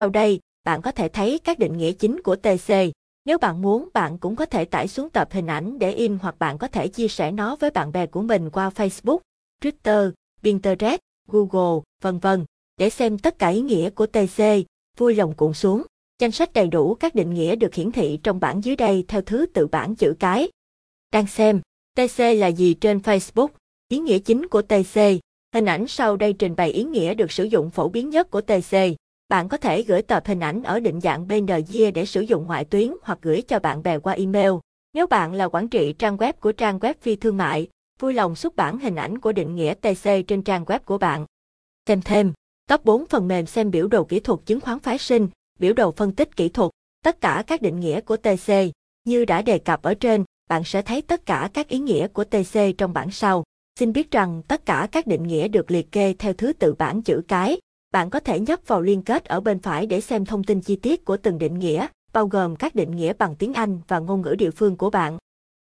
Sau đây, bạn có thể thấy các định nghĩa chính của TC. Nếu bạn muốn, bạn cũng có thể tải xuống tập hình ảnh để in hoặc bạn có thể chia sẻ nó với bạn bè của mình qua Facebook, Twitter, Pinterest, Google, vân vân. Để xem tất cả ý nghĩa của TC, vui lòng cuộn xuống. Danh sách đầy đủ các định nghĩa được hiển thị trong bảng dưới đây theo thứ tự bảng chữ cái. Đang xem, TC là gì trên Facebook? Ý nghĩa chính của TC. Hình ảnh sau đây trình bày ý nghĩa được sử dụng phổ biến nhất của TC. Bạn có thể gửi tập hình ảnh ở định dạng PNG để sử dụng ngoại tuyến hoặc gửi cho bạn bè qua email. Nếu bạn là quản trị trang web của trang web phi thương mại, vui lòng xuất bản hình ảnh của định nghĩa TC trên trang web của bạn. Xem thêm, top 4 phần mềm xem biểu đồ kỹ thuật chứng khoán phái sinh, biểu đồ phân tích kỹ thuật, tất cả các định nghĩa của TC. Như đã đề cập ở trên, bạn sẽ thấy tất cả các ý nghĩa của TC trong bảng sau. Xin biết rằng tất cả các định nghĩa được liệt kê theo thứ tự bảng chữ cái. Bạn có thể nhấp vào liên kết ở bên phải để xem thông tin chi tiết của từng định nghĩa, bao gồm các định nghĩa bằng tiếng Anh và ngôn ngữ địa phương của bạn.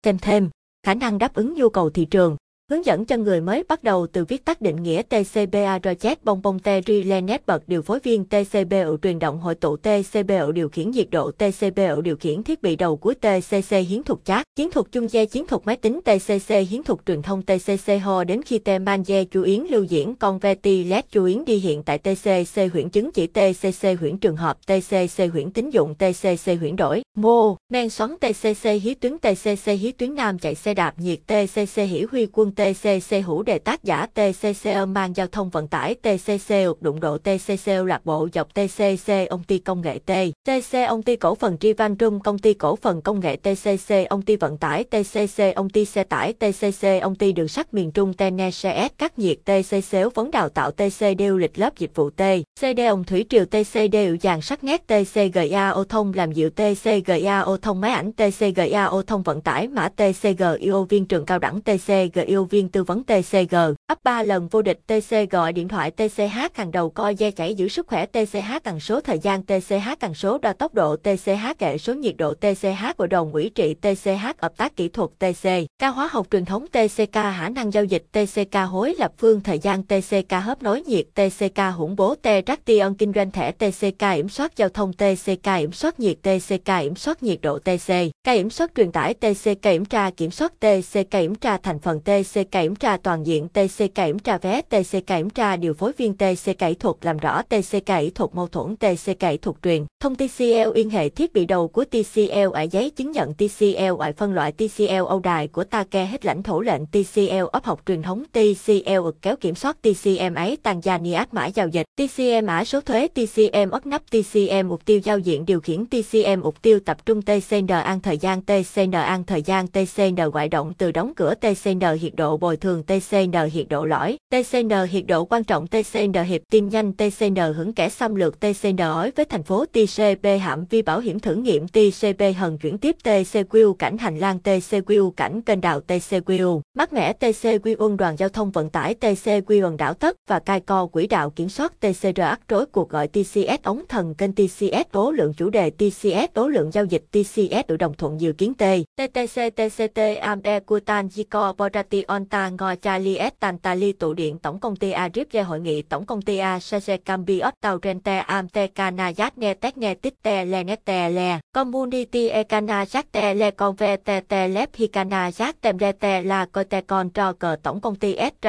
Xem thêm, khả năng đáp ứng nhu cầu thị trường, hướng dẫn cho người mới bắt đầu từ viết tắt định nghĩa TCBA Project Bong Bong Terry Lenet bật điều phối viên TCBO truyền động hội tụ TCBO điều khiển nhiệt độ TCBO điều khiển thiết bị đầu cuối TCC hiến thuật chat, chiến thuật chung dây chiến thuật máy tính TCC hiến thuật truyền thông TCC ho đến khi T man chú yến lưu diễn con Converti LED chú yến đi hiện tại TCC huyễn chứng chỉ TCC huyễn trường hợp TCC huyễn tín dụng TCC huyễn đổi mô men xoắn TCC hí tuyến TCC hí tuyến nam chạy xe đạp nhiệt TCC hỉ huy quân TCC hữu đề tác giả TCC mang giao thông vận tải TCC đụng độ TCC lạc bộ dọc TCC ông ty công nghệ T. TC ông ty cổ phần Trivan Trung công ty cổ phần công nghệ TCC ông ty vận tải TCC ông ty xe tải TCC ông ty đường sắt miền Trung TNCS các nhiệt TCC vấn đào tạo TC đeo lịch lớp dịch vụ T. CD ông thủy triều TC đều dàn sắt nét TCGA ô thông làm dịu TCGA ô thông máy ảnh TCGA ô thông vận tải mã TCGIO viên trường cao đẳng TCGIO viên tư vấn TCG, ấp 3 lần vô địch TC gọi điện thoại TCH hàng đầu coi dây chảy giữ sức khỏe TCH cần số thời gian TCH cần số đo tốc độ TCH kệ số nhiệt độ TCH hội đồng quỹ trị TCH hợp tác kỹ thuật TC, ca hóa học truyền thống TCK khả năng giao dịch TCK hối lập phương thời gian TCK hấp nối nhiệt TCK hủng bố T Traction kinh doanh thẻ TCK kiểm soát giao thông TCK kiểm soát nhiệt TCK kiểm soát nhiệt độ TC, ca kiểm soát truyền tải TCK kiểm tra kiểm soát TCK kiểm tra thành phần TCK kiểm tra toàn diện TC kiểm tra vé TC kiểm tra điều phối viên TC kỹ thuật làm rõ TC kỹ thuật mâu thuẫn TC kỹ thuật truyền thông TCL yên hệ thiết bị đầu của TCL ở giấy chứng nhận TCL ở phân loại TCL Âu đài của Take hết lãnh thổ lệnh TCL ấp học truyền thống TCL kéo kiểm soát TCM ấy Tanzania mã giao dịch TCM mã số thuế TCM ấp nắp TCM mục tiêu giao diện điều khiển TCM mục tiêu tập trung TCN an thời gian TCN an thời gian TCN ngoại động từ đóng cửa TCN hiện độ bồi thường TCN hiện độ lõi, TCN hiệp độ quan trọng TCN hiệp tim nhanh TCN hưởng kẻ xâm lược TCN ói với thành phố TCP hãm vi bảo hiểm thử nghiệm TCP hần chuyển tiếp TCQ cảnh hành lang TCQ cảnh kênh đào TCQ, mắc mẻ TCQ quân đoàn giao thông vận tải TCQ quần đảo tất và cai co quỹ đạo kiểm soát TCR ắt rối cuộc gọi TCS ống thần kênh TCS tố lượng chủ đề TCS tố lượng giao dịch TCS tự đồng thuận dự kiến T, TTC TCT AME Kutan Jico Borati Onta Ngo Charlie S tụ điện tổng công ty Arip hội nghị tổng công ty A Sase Cambiot Tàu Rente Amte Kana Ne Tek Ne Titte Le Le Community Ekana Yat Te Le Conve Te Te Lep Hikana Yat Temre Te La Cote Con Tro Cờ tổng công ty S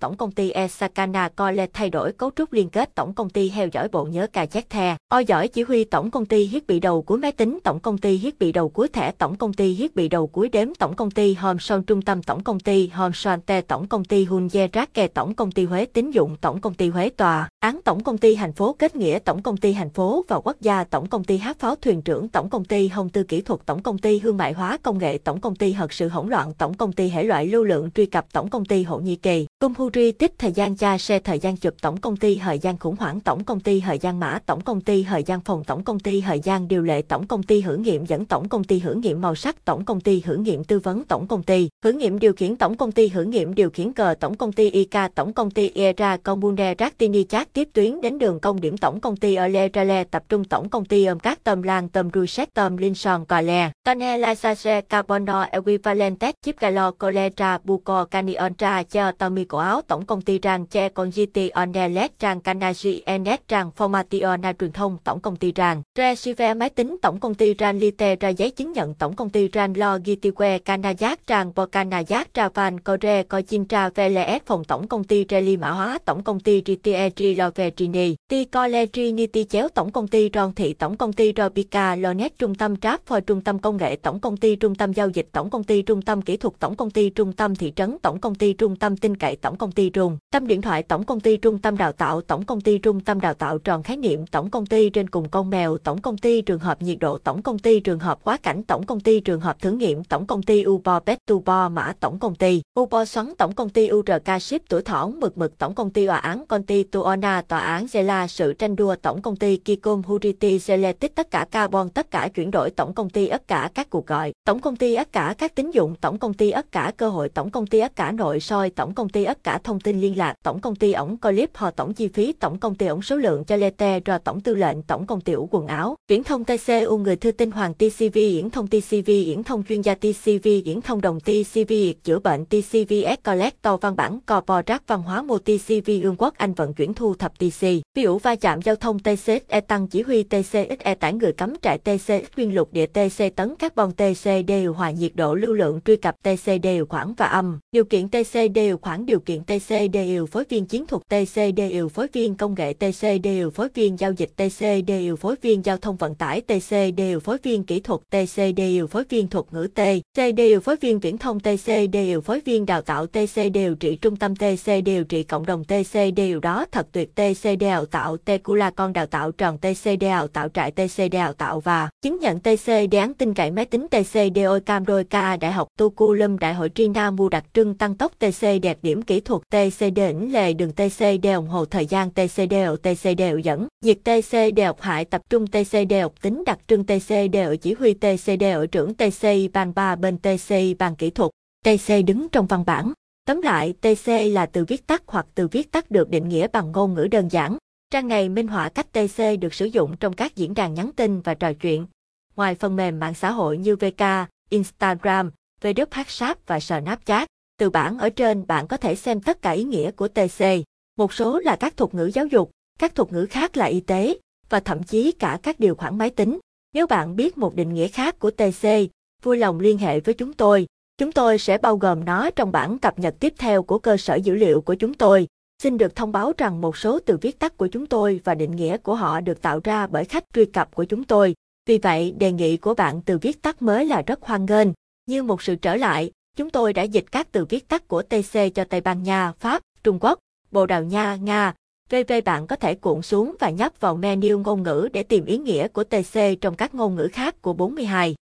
tổng công ty Esakana Coi Le thay đổi cấu trúc liên kết tổng công ty theo dõi bộ nhớ cà chét the O giỏi chỉ huy tổng công ty thiết bị đầu cuối máy tính tổng công ty thiết bị đầu cuối thẻ tổng công ty thiết bị đầu cuối đếm tổng công ty Home Son trung tâm tổng công ty Home Son Te tổng công ty Jun Rác kè tổng công ty Huế tín dụng tổng công ty Huế tòa án tổng công ty thành phố kết nghĩa tổng công ty thành phố và quốc gia tổng công ty hát pháo thuyền trưởng tổng công ty hồng tư kỹ thuật tổng công ty hương mại hóa công nghệ tổng công ty hợp sự hỗn loạn tổng công ty hệ loại lưu lượng truy cập tổng công ty hộ nhi kỳ cung huri tích thời gian cha xe thời gian chụp tổng công ty thời gian khủng hoảng tổng công ty thời gian mã tổng công ty thời gian phòng tổng công ty thời gian điều lệ tổng công ty hưởng nghiệm dẫn tổng công ty hưởng nghiệm màu sắc tổng công ty hưởng nghiệm tư vấn tổng công ty hưởng nghiệm điều khiển tổng công ty hưởng nghiệm điều khiển cờ tổng tổng công ty IK, tổng công ty ERA, Comune Rattini Chat tiếp tuyến đến đường công điểm tổng công ty Elerale, tập trung tổng công ty ôm các tôm lan tôm linh tôm cò lè Tone Lasase Carbono Equivalentes Chip Galo Coletra Buco Caniontra Cho Tommy cổ áo tổng công ty Rang Che Congiti Onelet Rang Canagi Enet rang Formation truyền thông tổng công ty Rang, Recife máy tính tổng công ty rang Lite ra giấy chứng nhận tổng công ty Rang Lo Gitiwe Canajak Rang Bocanajak Travan Core Cochintra VLS phòng tổng công ty Reli Mã hóa tổng công ty Ritieri Lovetrini, Ticole Trinity chéo tổng công ty Ron Thị tổng công ty Robica Lonet trung tâm Trap Phoi trung tâm công nghệ tổng công ty trung tâm giao dịch tổng công ty trung tâm kỹ thuật tổng công ty trung tâm thị trấn tổng công ty trung tâm tin cậy tổng công ty trung tâm điện thoại tổng công ty trung tâm đào tạo tổng công ty trung tâm đào tạo tròn khái niệm tổng công ty trên cùng con mèo tổng công ty trường hợp nhiệt độ tổng công ty trường hợp quá cảnh tổng công ty trường hợp thử nghiệm tổng công ty Ubo Petubo mã tổng công ty Ubo xoắn tổng công ty RK ship tuổi thọ mực mực tổng công ty tòa án công ty Tuona, tòa án Zela, sự tranh đua tổng công ty Kikom Huriti Zeletic tất cả carbon, tất cả chuyển đổi tổng công ty, tất cả các cuộc gọi. Tổng công ty, tất cả các tín dụng, tổng công ty, tất cả cơ hội, tổng công ty, tất cả nội soi, tổng công ty, tất cả thông tin liên lạc, tổng công ty ổng clip họ tổng chi phí, tổng công ty ổng số lượng cho lete rồi tổng tư lệnh, tổng công ty ủ quần áo. Viễn thông TCU người thư tin hoàng TCV viễn thông TCV viễn thông chuyên gia TCV viễn thông đồng TCV chữa bệnh TCVS Collector, văn bản Corporat văn hóa mô TCV Ương quốc Anh vận chuyển thu thập TC ví dụ va chạm giao thông TCXE tăng chỉ huy TCXE tải người cắm trại TCX nguyên lục địa TC tấn carbon TC đều hòa nhiệt độ lưu lượng truy cập TC đều khoảng và âm điều kiện TC đều khoảng điều kiện TC đều phối viên chiến thuật TC đều phối viên công nghệ TC đều phối viên giao dịch TC đều phối viên giao thông vận tải TC đều phối viên kỹ thuật TC đều phối viên thuật ngữ T C đều phối viên viễn thông TC đều phối viên đào tạo TC điều trị trung tâm TC điều trị cộng đồng TC điều đó thật tuyệt TC đào tạo Tecula con đào tạo tròn TC đào tạo trại TC đào tạo và chứng nhận TC đáng tin cậy máy tính TC DOI Cam đôi ca Đại học Tukulum Đại hội Trina mua đặc trưng tăng tốc TC đẹp điểm kỹ thuật TC đỉnh lề đường TC ủng hồ thời gian TC đều TC đều dẫn nhiệt TC đều hại tập trung TC đều tính đặc trưng TC đều chỉ huy TC đều trưởng TC ban ba bên TC ban kỹ thuật TC đứng trong văn bản Tóm lại, TC là từ viết tắt hoặc từ viết tắt được định nghĩa bằng ngôn ngữ đơn giản. Trang này minh họa cách TC được sử dụng trong các diễn đàn nhắn tin và trò chuyện. Ngoài phần mềm mạng xã hội như VK, Instagram, WhatsApp và Snapchat, từ bảng ở trên bạn có thể xem tất cả ý nghĩa của TC. Một số là các thuật ngữ giáo dục, các thuật ngữ khác là y tế, và thậm chí cả các điều khoản máy tính. Nếu bạn biết một định nghĩa khác của TC, vui lòng liên hệ với chúng tôi. Chúng tôi sẽ bao gồm nó trong bản cập nhật tiếp theo của cơ sở dữ liệu của chúng tôi. Xin được thông báo rằng một số từ viết tắt của chúng tôi và định nghĩa của họ được tạo ra bởi khách truy cập của chúng tôi. Vì vậy, đề nghị của bạn từ viết tắt mới là rất hoan nghênh. Như một sự trở lại, chúng tôi đã dịch các từ viết tắt của TC cho Tây Ban Nha, Pháp, Trung Quốc, Bồ Đào Nha, Nga. VV bạn có thể cuộn xuống và nhấp vào menu ngôn ngữ để tìm ý nghĩa của TC trong các ngôn ngữ khác của 42.